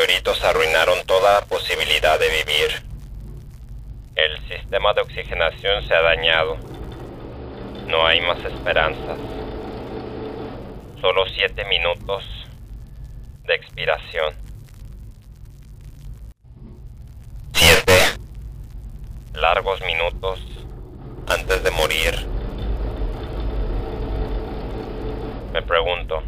gritos arruinaron toda posibilidad de vivir. El sistema de oxigenación se ha dañado. No hay más esperanzas. Solo siete minutos de expiración. Siete largos minutos antes de morir. Me pregunto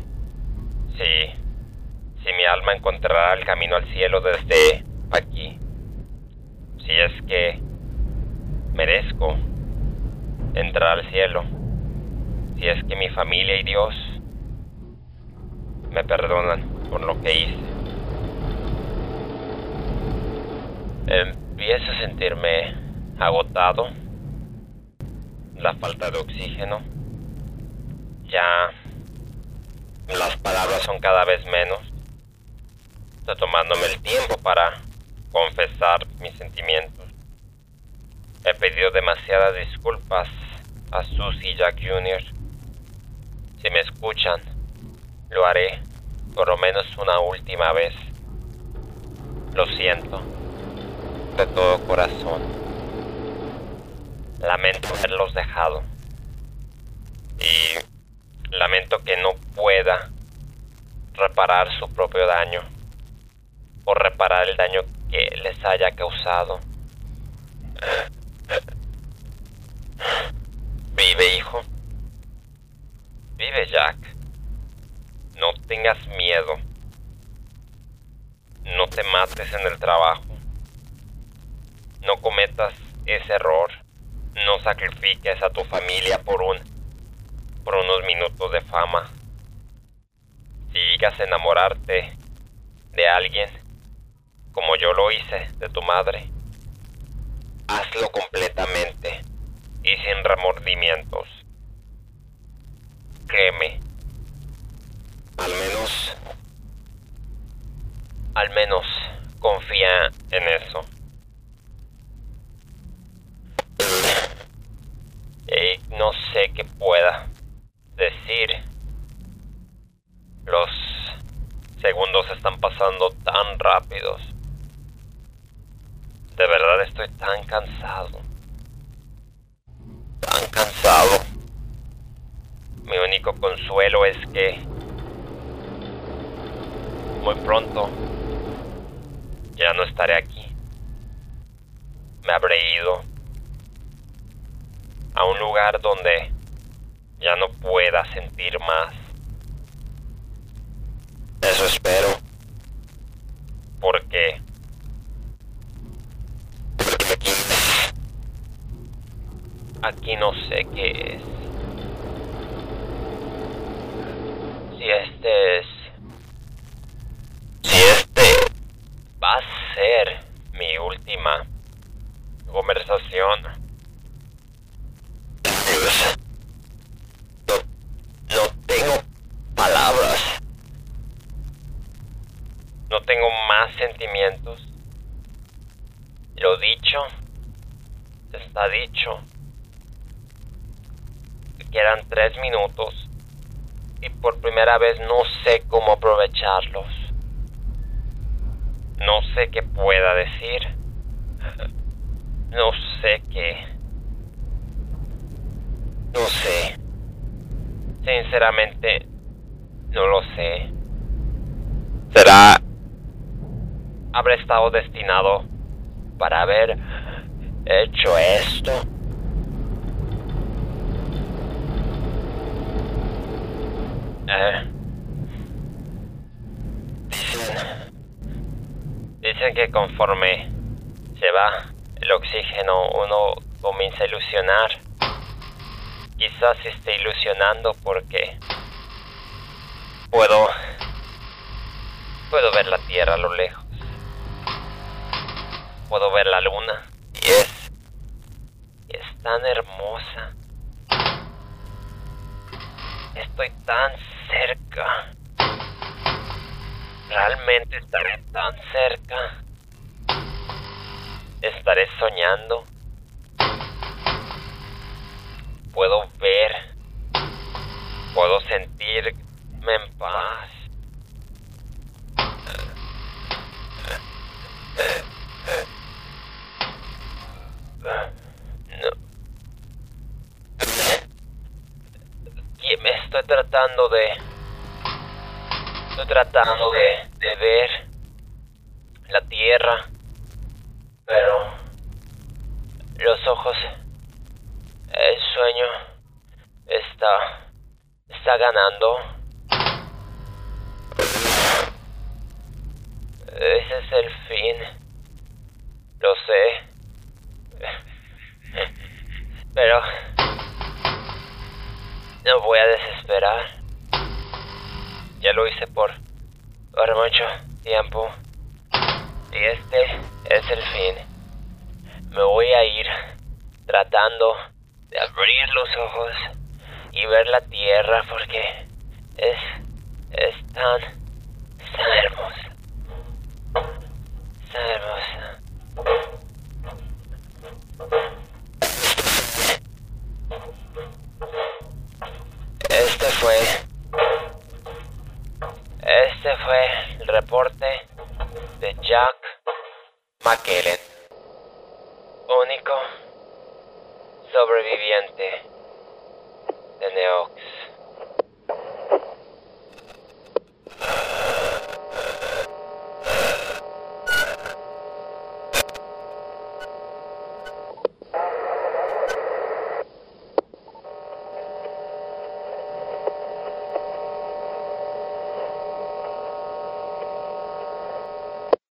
si, mi alma encontrará el camino al cielo desde aquí. Si es que merezco entrar al cielo. Si es que mi familia y Dios me perdonan por lo que hice. Empiezo a sentirme agotado. La falta de oxígeno. Ya las palabras son cada vez menos. Estoy tomándome el tiempo para confesar mis sentimientos. He pedido demasiadas disculpas a Susie y Jack Jr. Si me escuchan, lo haré por lo menos una última vez. Lo siento de todo corazón. Lamento haberlos dejado. Y lamento que no pueda reparar su propio daño o reparar el daño que les haya causado. Vive, hijo. Vive, Jack. No tengas miedo. No te mates en el trabajo. No cometas ese error. No sacrifiques a tu familia por un por unos minutos de fama. Si llegas a enamorarte de alguien, como yo lo hice de tu madre, hazlo completamente y sin remordimientos. Créeme. Al menos... Al menos confía en eso. Y no sé qué pueda decir. Los segundos están pasando tan rápidos. De verdad estoy tan cansado. Tan cansado. Mi único consuelo es que muy pronto ya no estaré aquí. Me habré ido a un lugar donde ya no pueda sentir más. Eso espero. Porque... Aquí no sé qué es. Si este es... Si este va a ser mi última conversación. Dios. No, no tengo palabras. No tengo más sentimientos. Lo dicho está dicho. Quedan tres minutos y por primera vez no sé cómo aprovecharlos. No sé qué pueda decir. No sé qué. No sé. Sinceramente, no lo sé. ¿Será... ¿Habrá estado destinado para haber hecho esto? Eh. Dicen... Dicen que conforme se va el oxígeno uno comienza a ilusionar. Quizás esté ilusionando porque puedo puedo ver la tierra a lo lejos. Puedo ver la luna y es es tan hermosa. Estoy tan cerca. Realmente estaré tan cerca. Estaré soñando. Puedo ver. Puedo sentirme en paz. Estoy tratando de... Estoy tratando de, ver la tierra, pero los ojos, el sueño está, está ganando. Ese es el fin. Lo sé. Pero... No voy Ya lo hice por... por mucho tiempo. Y este es el fin. Me voy a ir tratando de abrir los ojos y ver la tierra porque es... es tan... tan hermosa. Tan hermosa. Este fue. El reporte de Jack McKellen. Único sobreviviente de Neox.